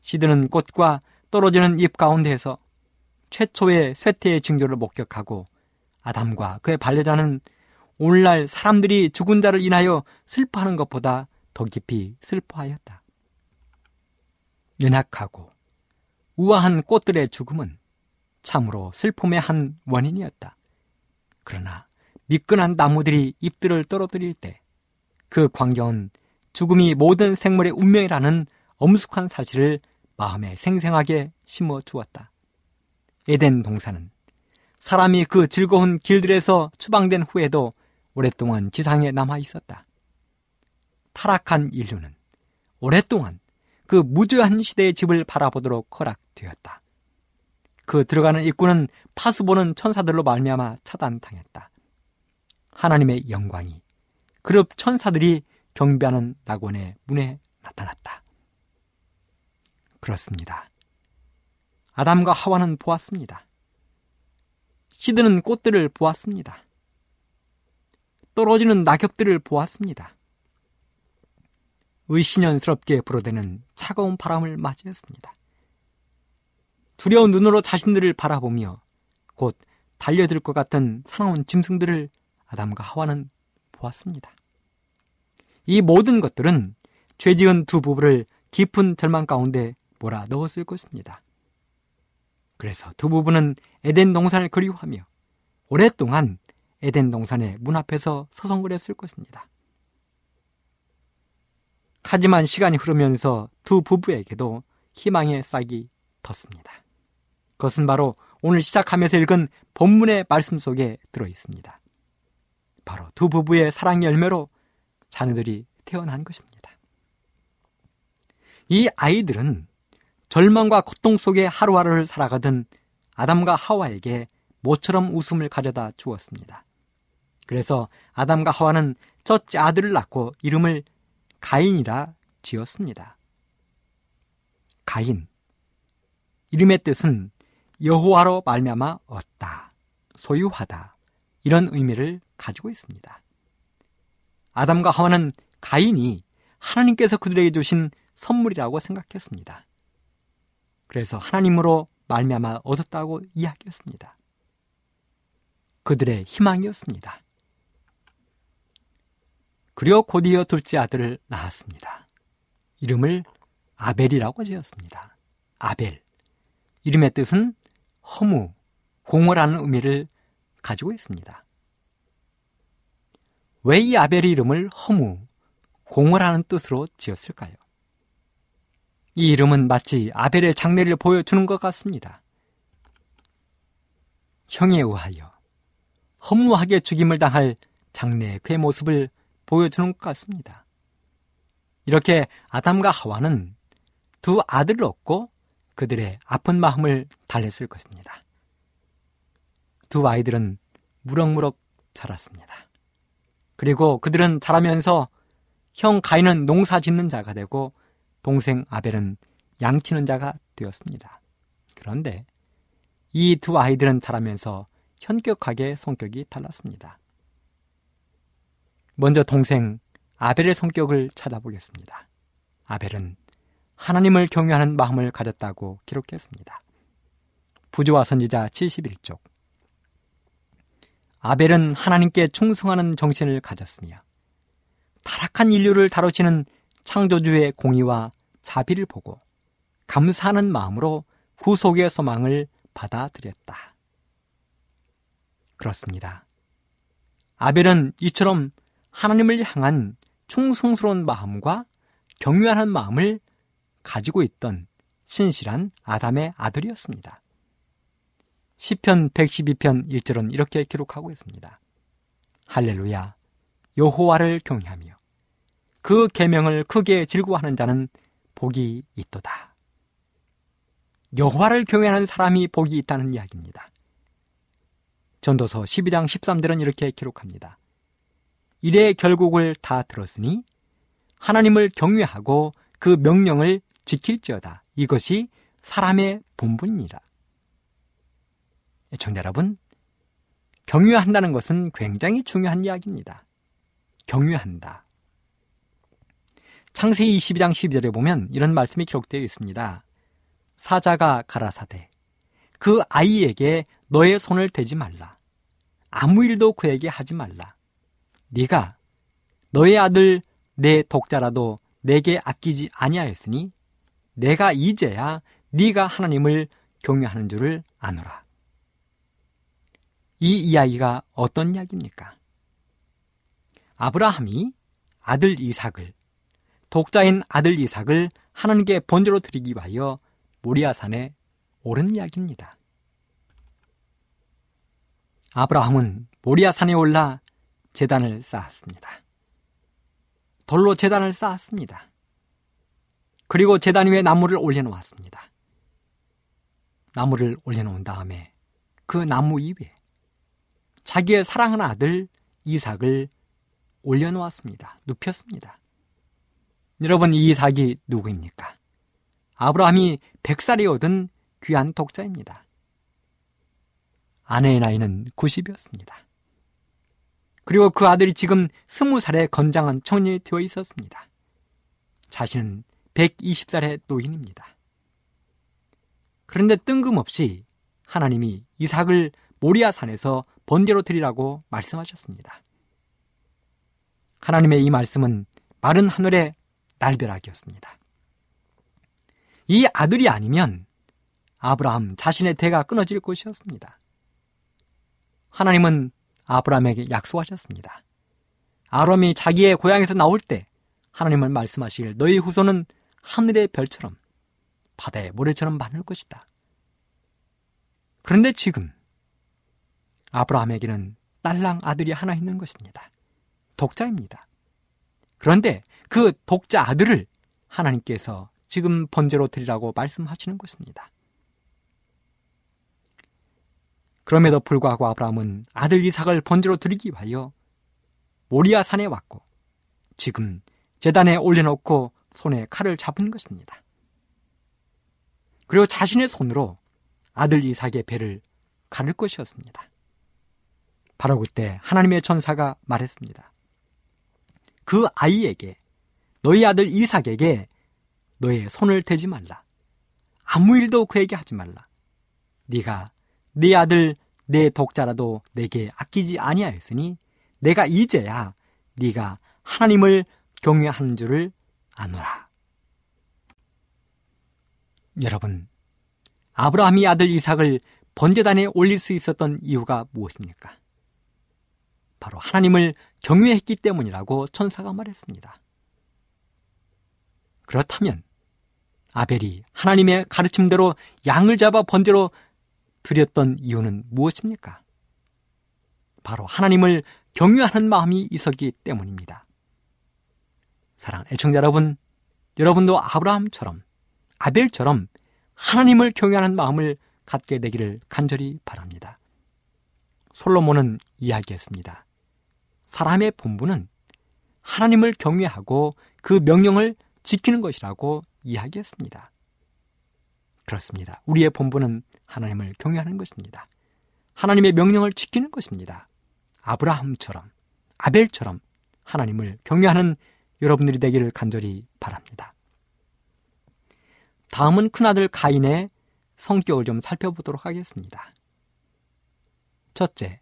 시드는 꽃과 떨어지는 잎 가운데에서 최초의 쇠퇴의 징조를 목격하고 아담과 그의 반려자는 오늘날 사람들이 죽은 자를 인하여 슬퍼하는 것보다 더 깊이 슬퍼하였다. 연약하고 우아한 꽃들의 죽음은 참으로 슬픔의 한 원인이었다. 그러나 미끈한 나무들이 잎들을 떨어뜨릴 때 그 광경은 죽음이 모든 생물의 운명이라는 엄숙한 사실을 마음에 생생하게 심어 주었다. 에덴 동산은 사람이 그 즐거운 길들에서 추방된 후에도 오랫동안 지상에 남아 있었다. 타락한 인류는 오랫동안 그 무죄한 시대의 집을 바라보도록 허락되었다. 그 들어가는 입구는 파수 보는 천사들로 말미암아 차단당했다. 하나님의 영광이 그룹 천사들이 경비하는 낙원의 문에 나타났다. 그렇습니다. 아담과 하와는 보았습니다. 시드는 꽃들을 보았습니다. 떨어지는 낙엽들을 보았습니다. 의신연스럽게 불어대는 차가운 바람을 맞이했습니다. 두려운 눈으로 자신들을 바라보며 곧 달려들 것 같은 사나운 짐승들을 아담과 하와는 보았습니다. 이 모든 것들은 죄 지은 두 부부를 깊은 절망 가운데 몰아 넣었을 것입니다. 그래서 두 부부는 에덴 동산을 그리워하며 오랫동안 에덴 동산의 문 앞에서 서성거렸을 것입니다. 하지만 시간이 흐르면서 두 부부에게도 희망의 싹이 텄습니다. 그것은 바로 오늘 시작하면서 읽은 본문의 말씀 속에 들어 있습니다. 바로 두 부부의 사랑 열매로 자녀들이 태어난 것입니다. 이 아이들은 절망과 고통 속에 하루하루를 살아가던 아담과 하와에게 모처럼 웃음을 가져다 주었습니다. 그래서 아담과 하와는 첫째 아들을 낳고 이름을 가인이라 지었습니다. 가인. 이름의 뜻은 여호와로 말미암아 얻다, 소유하다 이런 의미를 가지고 있습니다. 아담과 하와는 가인이 하나님께서 그들에게 주신 선물이라고 생각했습니다. 그래서 하나님으로 말미암아 얻었다고 이야기했습니다. 그들의 희망이었습니다. 그리고 곧이어 둘째 아들을 낳았습니다. 이름을 아벨이라고 지었습니다. 아벨. 이름의 뜻은 허무, 공허라는 의미를 가지고 있습니다. 왜 이 아벨의 이름을 허무, 공허라는 뜻으로 지었을까요? 이 이름은 마치 아벨의 장례를 보여주는 것 같습니다. 형에 의하여 허무하게 죽임을 당할 장례 그의 모습을 보여주는 것 같습니다. 이렇게 아담과 하와는 두 아들을 얻고 그들의 아픈 마음을 달랬을 것입니다. 두 아이들은 무럭무럭 자랐습니다. 그리고 그들은 자라면서 형 가인은 농사 짓는 자가 되고 동생 아벨은 양치는 자가 되었습니다. 그런데 이 두 아이들은 자라면서 현격하게 성격이 달랐습니다. 먼저 동생 아벨의 성격을 찾아보겠습니다. 아벨은 하나님을 경외하는 마음을 가졌다고 기록했습니다. 부조와 선지자 71쪽. 아벨은 하나님께 충성하는 정신을 가졌으며 타락한 인류를 다루시는 창조주의 공의와 자비를 보고 감사하는 마음으로 후속의 소망을 받아들였다. 그렇습니다. 아벨은 이처럼 하나님을 향한 충성스러운 마음과 경외하는 마음을 가지고 있던 신실한 아담의 아들이었습니다. 시편 112편 1절은 이렇게 기록하고 있습니다. 할렐루야 여호와를 경외하며 그 계명을 크게 즐거워하는 자는 복이 있도다. 여호와를 경외하는 사람이 복이 있다는 이야기입니다. 전도서 12장 13절은 이렇게 기록합니다. 이래 결국을 다 들었으니 하나님을 경외하고 그 명령을 지킬지어다. 이것이 사람의 본분이라. 청자 여러분, 경외한다는 것은 굉장히 중요한 이야기입니다. 경외한다. 창세기 22장 12절에 보면 이런 말씀이 기록되어 있습니다. 사자가 가라사대 그 아이에게 너의 손을 대지 말라. 아무 일도 그에게 하지 말라. 네가 너의 아들 내 독자라도 내게 아끼지 아니하였으니 내가 이제야 네가 하나님을 경외하는 줄을 아노라. 이 이야기가 어떤 이야기입니까? 아브라함이 아들 이삭을 독자인 아들 이삭을 하나님께 번제로 드리기 위하여 모리아산에 오른 이야기입니다. 아브라함은 모리아산에 올라 재단을 쌓았습니다. 돌로 재단을 쌓았습니다. 그리고 재단 위에 나무를 올려놓았습니다. 나무를 올려놓은 다음에 그 나무 위에 자기의 사랑하는 아들 이삭을 올려놓았습니다. 눕혔습니다. 여러분 이 이삭이 누구입니까? 아브라함이 100살이 얻은 귀한 독자입니다. 아내의 나이는 90이었습니다. 그리고 그 아들이 지금 20살의 건장한 청년이 되어 있었습니다. 자신은 120살의 노인입니다. 그런데 뜬금없이 하나님이 이삭을 모리아 산에서 번제로 드리라고 말씀하셨습니다. 하나님의 이 말씀은 마른 하늘의 날벼락이었습니다. 이 아들이 아니면 아브라함 자신의 대가 끊어질 것이었습니다. 하나님은 아브라함에게 약속하셨습니다. 아브라함이 자기의 고향에서 나올 때 하나님은 말씀하시길 너희 후손은 하늘의 별처럼 바다의 모래처럼 많을 것이다. 그런데 지금 아브라함에게는 딸랑 아들이 하나 있는 것입니다. 독자입니다. 그런데 그 독자 아들을 하나님께서 지금 번제로 드리라고 말씀하시는 것입니다. 그럼에도 불구하고 아브라함은 아들 이삭을 번제로 드리기 위하여 모리아 산에 왔고 지금 재단에 올려놓고 손에 칼을 잡은 것입니다. 그리고 자신의 손으로 아들 이삭의 배를 가를 것이었습니다. 바로 그때 하나님의 천사가 말했습니다. 그 아이에게 너희 아들 이삭에게 너의 손을 대지 말라. 아무 일도 그에게 하지 말라. 네가 네 아들 내 독자라도 내게 아끼지 아니하였으니 내가 이제야 네가 하나님을 경외하는 줄을 아노라. 여러분, 아브라함이 아들 이삭을 번제단에 올릴 수 있었던 이유가 무엇입니까? 바로 하나님을 경외했기 때문이라고 천사가 말했습니다. 그렇다면 아벨이 하나님의 가르침대로 양을 잡아 번제로 드렸던 이유는 무엇입니까? 바로 하나님을 경외하는 마음이 있었기 때문입니다. 사랑 애청자 여러분, 여러분도 아브라함처럼 아벨처럼 하나님을 경외하는 마음을 갖게 되기를 간절히 바랍니다. 솔로몬은 이야기했습니다. 사람의 본분은 하나님을 경외하고 그 명령을 지키는 것이라고 이야기했습니다. 그렇습니다. 우리의 본분은 하나님을 경외하는 것입니다. 하나님의 명령을 지키는 것입니다. 아브라함처럼, 아벨처럼 하나님을 경외하는 여러분들이 되기를 간절히 바랍니다. 다음은 큰아들 가인의 성격을 좀 살펴보도록 하겠습니다. 첫째,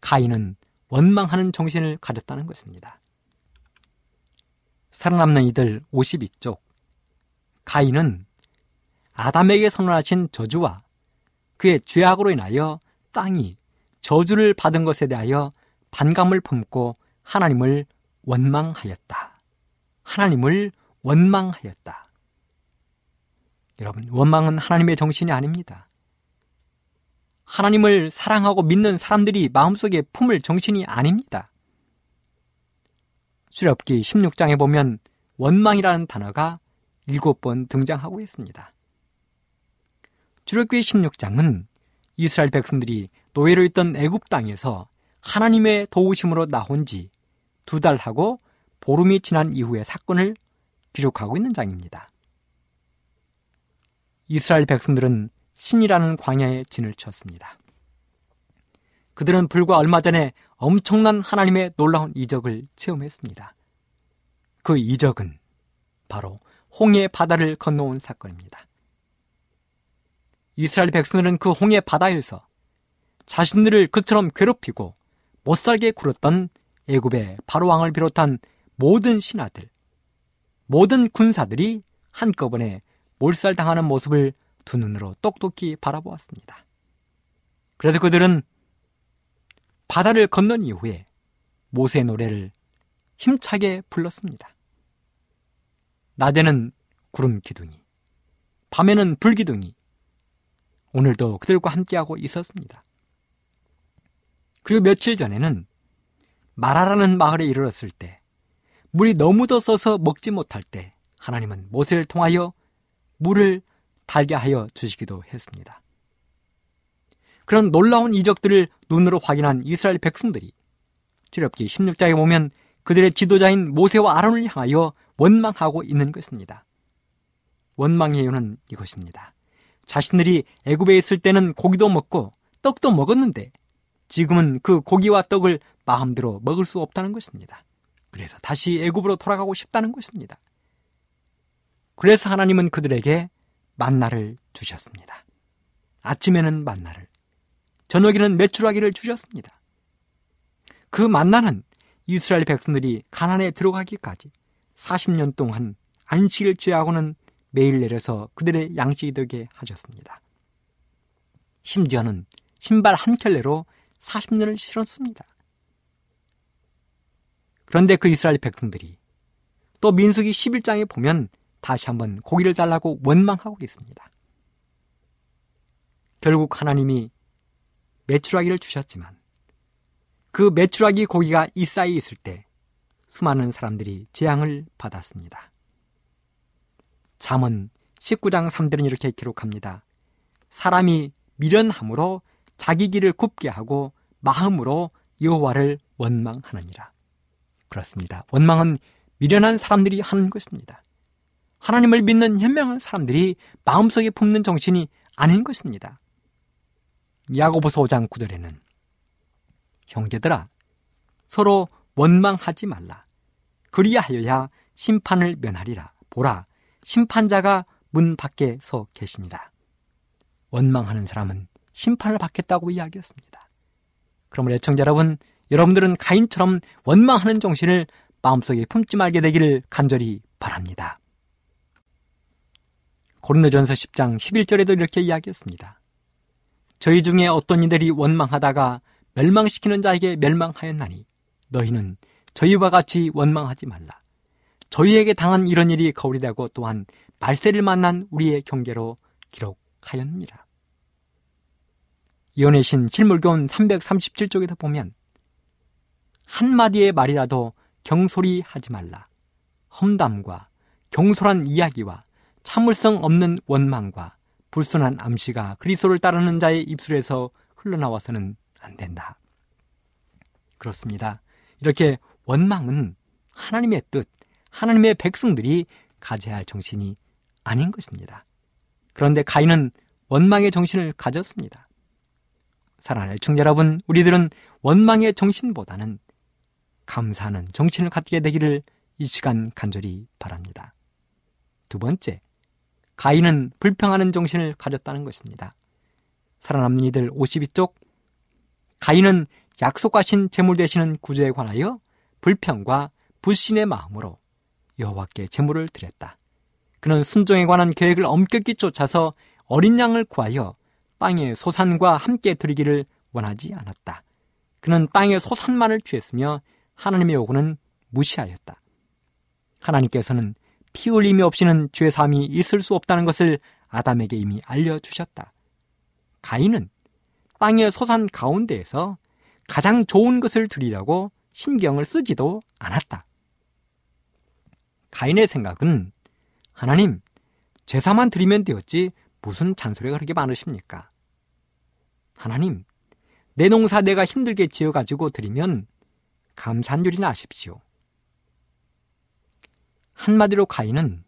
가인은 원망하는 정신을 가졌다는 것입니다. 살아남는 이들 52쪽. 가인은 아담에게 선언하신 저주와 그의 죄악으로 인하여 땅이 저주를 받은 것에 대하여 반감을 품고 하나님을 원망하였다. 하나님을 원망하였다. 여러분, 원망은 하나님의 정신이 아닙니다. 하나님을 사랑하고 믿는 사람들이 마음속에 품을 정신이 아닙니다. 수렵기 16장에 보면 원망이라는 단어가 일곱 번 등장하고 있습니다. 출애굽기 16장은 이스라엘 백성들이 노예로 있던 애굽 땅에서 하나님의 도우심으로 나온 지 두 달하고 보름이 지난 이후의 사건을 기록하고 있는 장입니다. 이스라엘 백성들은 신이라는 광야에 진을 쳤습니다. 그들은 불과 얼마 전에 엄청난 하나님의 놀라운 이적을 체험했습니다. 그 이적은 바로 홍해 바다를 건너온 사건입니다. 이스라엘 백성들은 그 홍해 바다에서 자신들을 그처럼 괴롭히고 못살게 굴었던 애굽의 바로 왕을 비롯한 모든 신하들, 모든 군사들이 한꺼번에 몰살당하는 모습을 두 눈으로 똑똑히 바라보았습니다. 그래서 그들은 바다를 건넌 이후에 모세 노래를 힘차게 불렀습니다. 낮에는 구름 기둥이, 밤에는 불 기둥이 오늘도 그들과 함께하고 있었습니다. 그리고 며칠 전에는 마라라는 마을에 이르렀을 때 물이 너무더 써서 먹지 못할 때 하나님은 모세를 통하여 물을 달게 하여 주시기도 했습니다. 그런 놀라운 이적들을 눈으로 확인한 이스라엘 백성들이 출애굽기 16장에 보면 그들의 지도자인 모세와 아론을 향하여 원망하고 있는 것입니다. 원망의 이유는 이것입니다. 자신들이 애굽에 있을 때는 고기도 먹고 떡도 먹었는데 지금은 그 고기와 떡을 마음대로 먹을 수 없다는 것입니다. 그래서 다시 애굽으로 돌아가고 싶다는 것입니다. 그래서 하나님은 그들에게 만나를 주셨습니다. 아침에는 만나를, 저녁에는 메추라기를 주셨습니다. 그 만나는 이스라엘 백성들이 가난에 들어가기까지 40년 동안 안식일 죄하고는 매일 내려서 그들의 양식이 되게 하셨습니다. 심지어는 신발 한 켤레로 40년을 실었습니다. 그런데 그 이스라엘 백성들이 또 민수기 11장에 보면 다시 한번 고기를 달라고 원망하고 있습니다. 결국 하나님이 매출하기를 주셨지만 그 매출하기 고기가 이 쌓여 있을 때 수많은 사람들이 재앙을 받았습니다. 잠언 19장 3절은 이렇게 기록합니다. 사람이 미련함으로 자기 길을 굽게 하고 마음으로 여호와를 원망하느니라. 그렇습니다. 원망은 미련한 사람들이 하는 것입니다. 하나님을 믿는 현명한 사람들이 마음속에 품는 정신이 아닌 것입니다. 야고보서 5장 9절에는 형제들아 서로 원망하지 말라. 그리하여야 심판을 면하리라. 보라 심판자가 문 밖에 서 계시니라. 원망하는 사람은 심판을 받겠다고 이야기했습니다. 그러므로 애청자 여러분, 여러분들은 가인처럼 원망하는 정신을 마음속에 품지 말게 되기를 간절히 바랍니다. 고린도전서 10장 11절에도 이렇게 이야기했습니다. 저희 중에 어떤 이들이 원망하다가 멸망시키는 자에게 멸망하였나니 너희는 저희와 같이 원망하지 말라. 저희에게 당한 이런 일이 거울이 되고 또한 말세를 만난 우리의 경계로 기록하였느니라. 이혼의 신 실물교훈 337쪽에서 보면 한마디의 말이라도 경솔히 하지 말라. 험담과 경솔한 이야기와 참을성 없는 원망과 불순한 암시가 그리스도를 따르는 자의 입술에서 흘러나와서는 안 된다. 그렇습니다. 이렇게 원망은 하나님의 뜻, 하나님의 백성들이 가져야 할 정신이 아닌 것입니다. 그런데 가인은 원망의 정신을 가졌습니다. 사랑하는 청 여러분, 우리들은 원망의 정신보다는 감사하는 정신을 갖게 되기를 이 시간 간절히 바랍니다. 두 번째, 가인은 불평하는 정신을 가졌다는 것입니다. 살아남는 이들 52쪽, 가인은 약속하신 재물 되시는 구조에 관하여 불평과 불신의 마음으로 여호와께 재물을 드렸다. 그는 순종에 관한 계획을 엄격히 쫓아서 어린 양을 구하여 땅의 소산과 함께 드리기를 원하지 않았다. 그는 땅의 소산만을 취했으며 하나님의 요구는 무시하였다. 하나님께서는 피 흘림이 없이는 죄사함이 있을 수 없다는 것을 아담에게 이미 알려주셨다. 가인은 땅의 소산 가운데에서 가장 좋은 것을 드리려고 신경을 쓰지도 않았다. 가인의 생각은 하나님, 제사만 드리면 되었지 무슨 잔소리가 그렇게 많으십니까? 하나님, 내 농사 내가 힘들게 지어가지고 드리면 감산율이나 하십시오. 한마디로 가인은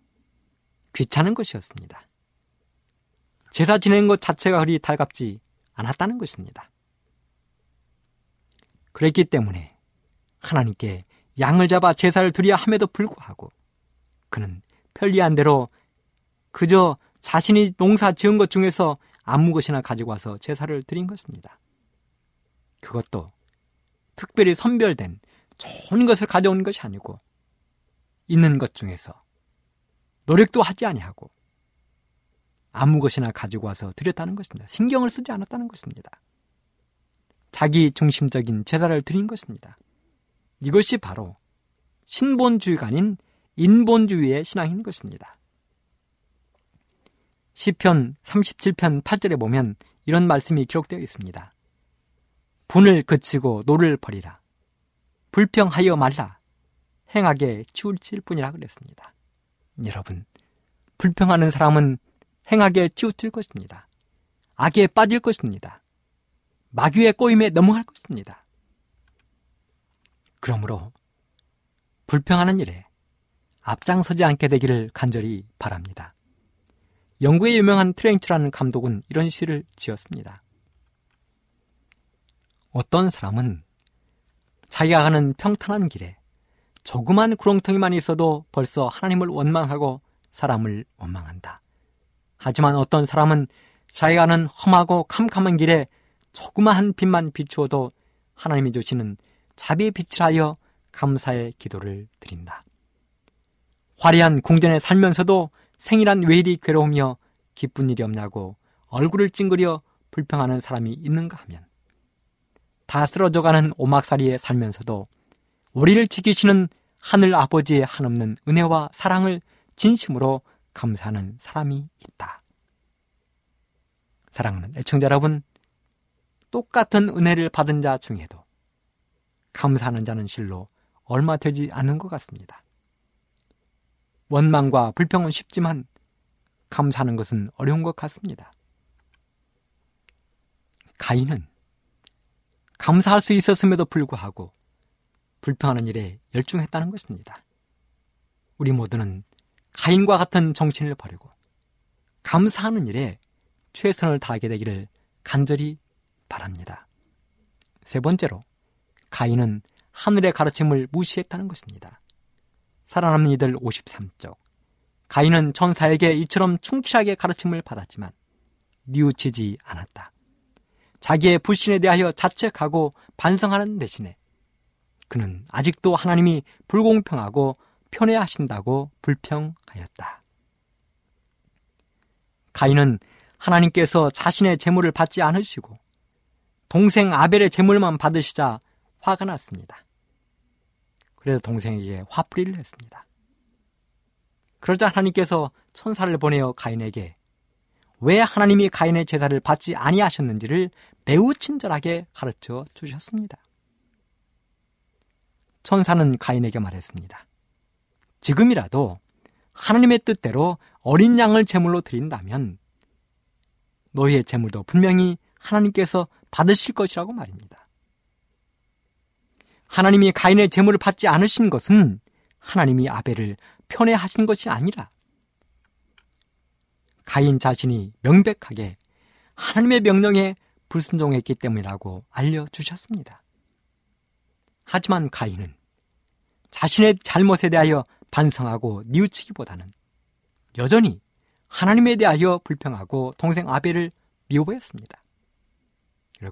귀찮은 것이었습니다. 제사 지내는 것 자체가 그리 달갑지 않았다는 것입니다. 그랬기 때문에 하나님께 양을 잡아 제사를 드려야 함에도 불구하고 그는 편리한 대로 그저 자신이 농사 지은 것 중에서 아무 것이나 가지고 와서 제사를 드린 것입니다. 그것도 특별히 선별된 좋은 것을 가져온 것이 아니고 있는 것 중에서 노력도 하지 아니하고 아무 것이나 가지고 와서 드렸다는 것입니다. 신경을 쓰지 않았다는 것입니다. 자기 중심적인 제사를 드린 것입니다. 이것이 바로 신본주의가 아닌 인본주의의 신앙인 것입니다. 시편 37편 8절에 보면 이런 말씀이 기록되어 있습니다. 분을 그치고 노를 버리라. 불평하여 말라. 행악에 치우칠 뿐이라 그랬습니다. 여러분, 불평하는 사람은 행악에 치우칠 것입니다. 악에 빠질 것입니다. 마귀의 꼬임에 넘어갈 것입니다. 그러므로 불평하는 일에 앞장서지 않게 되기를 간절히 바랍니다. 영국의 유명한 트렌치라는 감독은 이런 시를 지었습니다. 어떤 사람은 자기가 가는 평탄한 길에 조그만 구렁텅이만 있어도 벌써 하나님을 원망하고 사람을 원망한다. 하지만 어떤 사람은 자기가 가는 험하고 캄캄한 길에 조그마한 빛만 비추어도 하나님이 주시는 자비의 빛을 하여 감사의 기도를 드린다. 화려한 궁전에 살면서도 생이란 왜 이리 괴로우며 기쁜 일이 없냐고 얼굴을 찡그려 불평하는 사람이 있는가 하면 다 쓰러져가는 오막살이에 살면서도 우리를 지키시는 하늘 아버지의 한없는 은혜와 사랑을 진심으로 감사하는 사람이 있다. 사랑하는 애청자 여러분, 똑같은 은혜를 받은 자 중에도 감사하는 자는 실로 얼마 되지 않는 것 같습니다. 원망과 불평은 쉽지만 감사하는 것은 어려운 것 같습니다. 가인은 감사할 수 있었음에도 불구하고 불평하는 일에 열중했다는 것입니다. 우리 모두는 가인과 같은 정신을 버리고 감사하는 일에 최선을 다하게 되기를 간절히 바랍니다. 세 번째로 가인은 하늘의 가르침을 무시했다는 것입니다. 살아남는 이들 53쪽. 가인은 천사에게 이처럼 충실하게 가르침을 받았지만 뉘우치지 않았다. 자기의 불신에 대하여 자책하고 반성하는 대신에 그는 아직도 하나님이 불공평하고 편애하신다고 불평하였다. 가인은 하나님께서 자신의 재물을 받지 않으시고 동생 아벨의 재물만 받으시자 화가 났습니다. 그래서 동생에게 화풀이를 했습니다. 그러자 하나님께서 천사를 보내어 가인에게 왜 하나님이 가인의 제사를 받지 아니하셨는지를 매우 친절하게 가르쳐 주셨습니다. 천사는 가인에게 말했습니다. 지금이라도 하나님의 뜻대로 어린 양을 제물로 드린다면 너희의 제물도 분명히 하나님께서 받으실 것이라고 말입니다. 하나님이 가인의 제물을 받지 않으신 것은 하나님이 아벨을 편애하신 것이 아니라 가인 자신이 명백하게 하나님의 명령에 불순종했기 때문이라고 알려주셨습니다. 하지만 가인은 자신의 잘못에 대하여 반성하고 뉘우치기보다는 여전히 하나님에 대하여 불평하고 동생 아벨을 미워했습니다.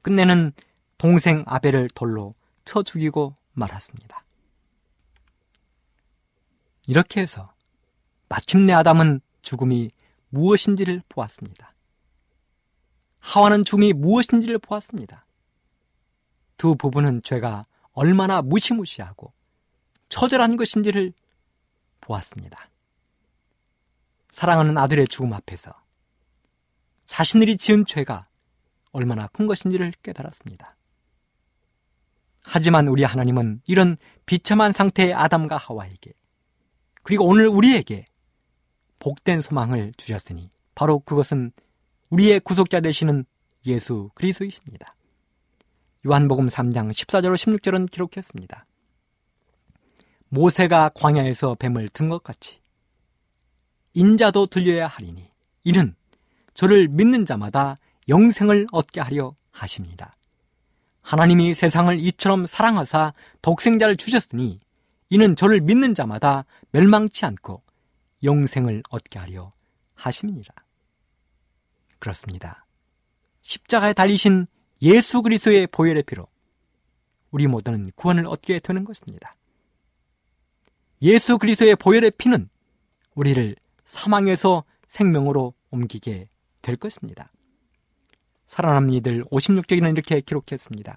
끝내는 동생 아벨을 돌로 쳐 죽이고 말았습니다. 이렇게 해서 마침내 아담은 죽음이 무엇인지를 보았습니다. 하와는 죽음이 무엇인지를 보았습니다. 두 부부는 죄가 얼마나 무시무시하고 처절한 것인지를 보았습니다. 사랑하는 아들의 죽음 앞에서 자신들이 지은 죄가 얼마나 큰 것인지를 깨달았습니다. 하지만 우리 하나님은 이런 비참한 상태의 아담과 하와에게 그리고 오늘 우리에게 복된 소망을 주셨으니 바로 그것은 우리의 구속자 되시는 예수 그리스도이십니다. 요한복음 3장 14절 16절은 기록했습니다. 모세가 광야에서 뱀을 든 것 같이 인자도 들려야 하리니 이는 저를 믿는 자마다 영생을 얻게 하려 하십니다. 하나님이 세상을 이처럼 사랑하사 독생자를 주셨으니 이는 저를 믿는 자마다 멸망치 않고 영생을 얻게 하려 하심이니라. 그렇습니다. 십자가에 달리신 예수 그리스도의 보혈의 피로 우리 모두는 구원을 얻게 되는 것입니다. 예수 그리스도의 보혈의 피는 우리를 사망에서 생명으로 옮기게 될 것입니다. 살아남는 이들 56쪽에는 이렇게 기록했습니다.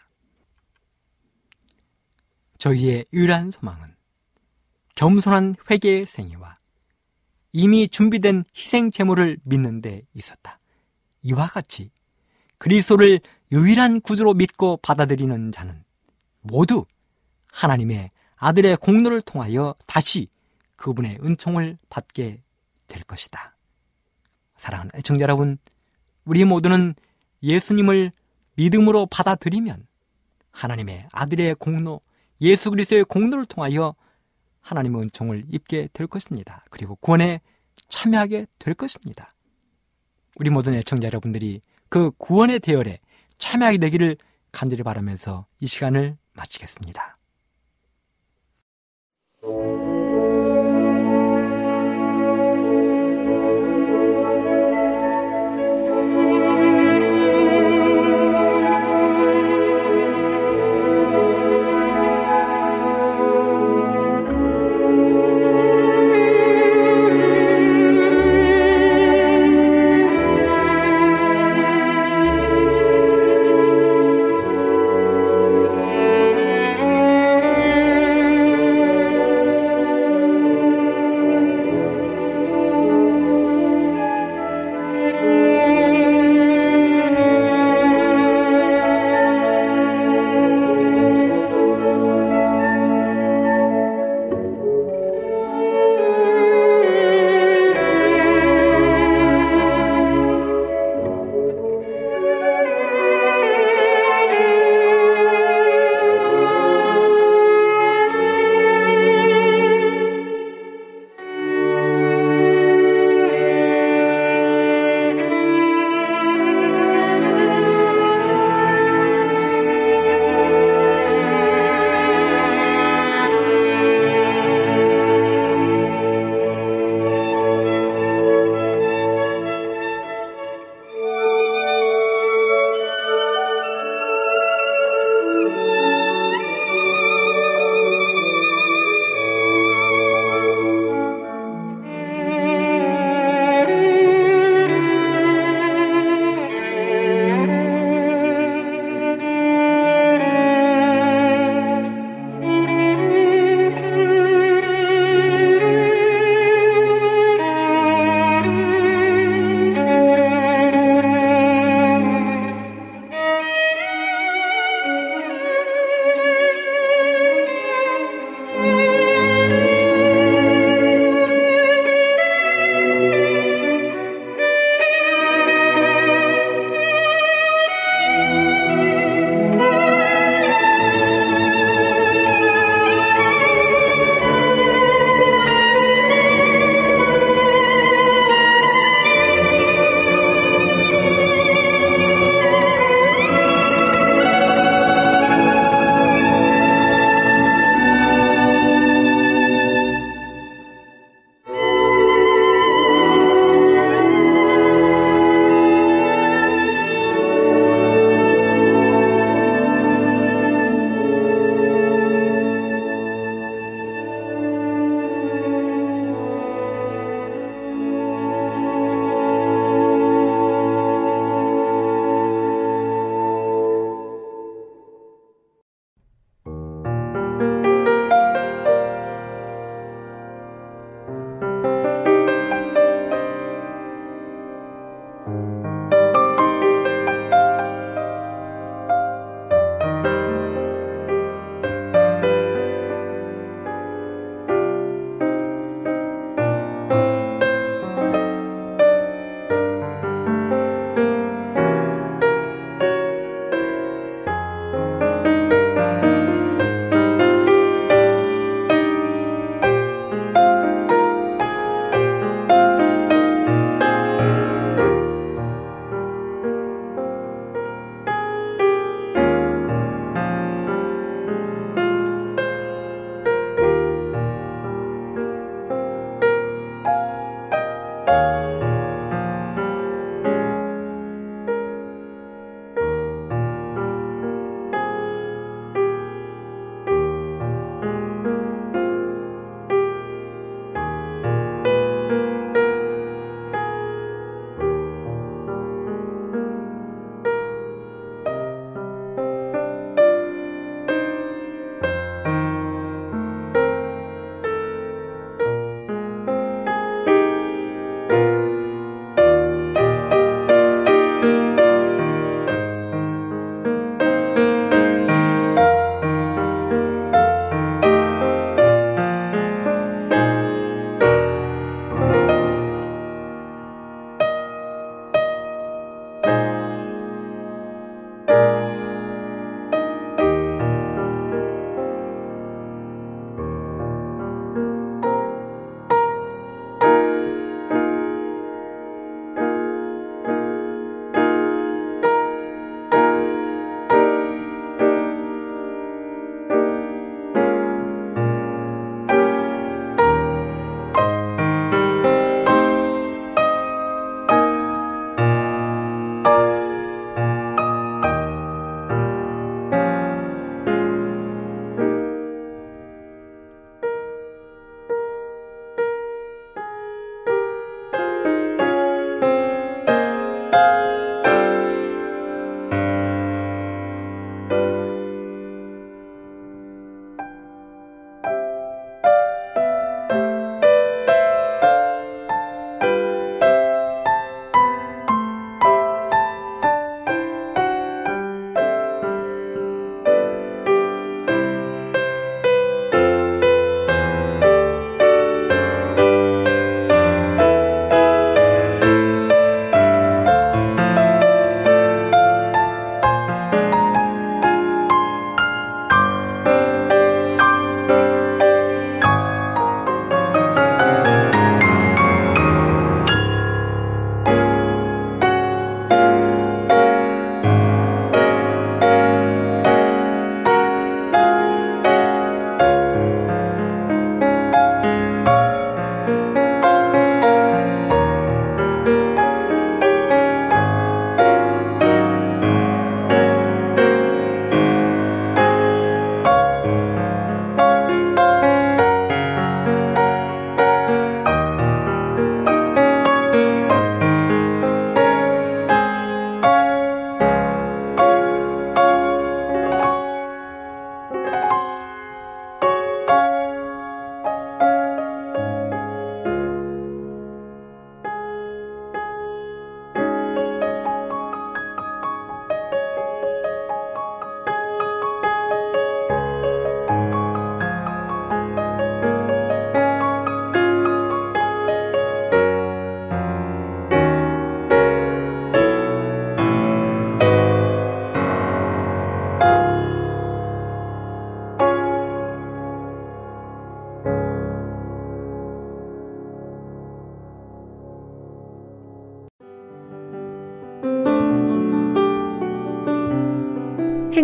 저희의 유일한 소망은 겸손한 회개의 생애와 이미 준비된 희생 제물을 믿는 데 있었다. 이와 같이 그리스도를 유일한 구주로 믿고 받아들이는 자는 모두 하나님의 아들의 공로를 통하여 다시 그분의 은총을 받게 될 것이다. 사랑하는 애청자 여러분, 우리 모두는 예수님을 믿음으로 받아들이면 하나님의 아들의 공로, 예수 그리스도의 공로를 통하여 하나님의 은총을 입게 될 것입니다. 그리고 구원에 참여하게 될 것입니다. 우리 모든 애청자 여러분들이 그 구원의 대열에 참여하게 되기를 간절히 바라면서 이 시간을 마치겠습니다.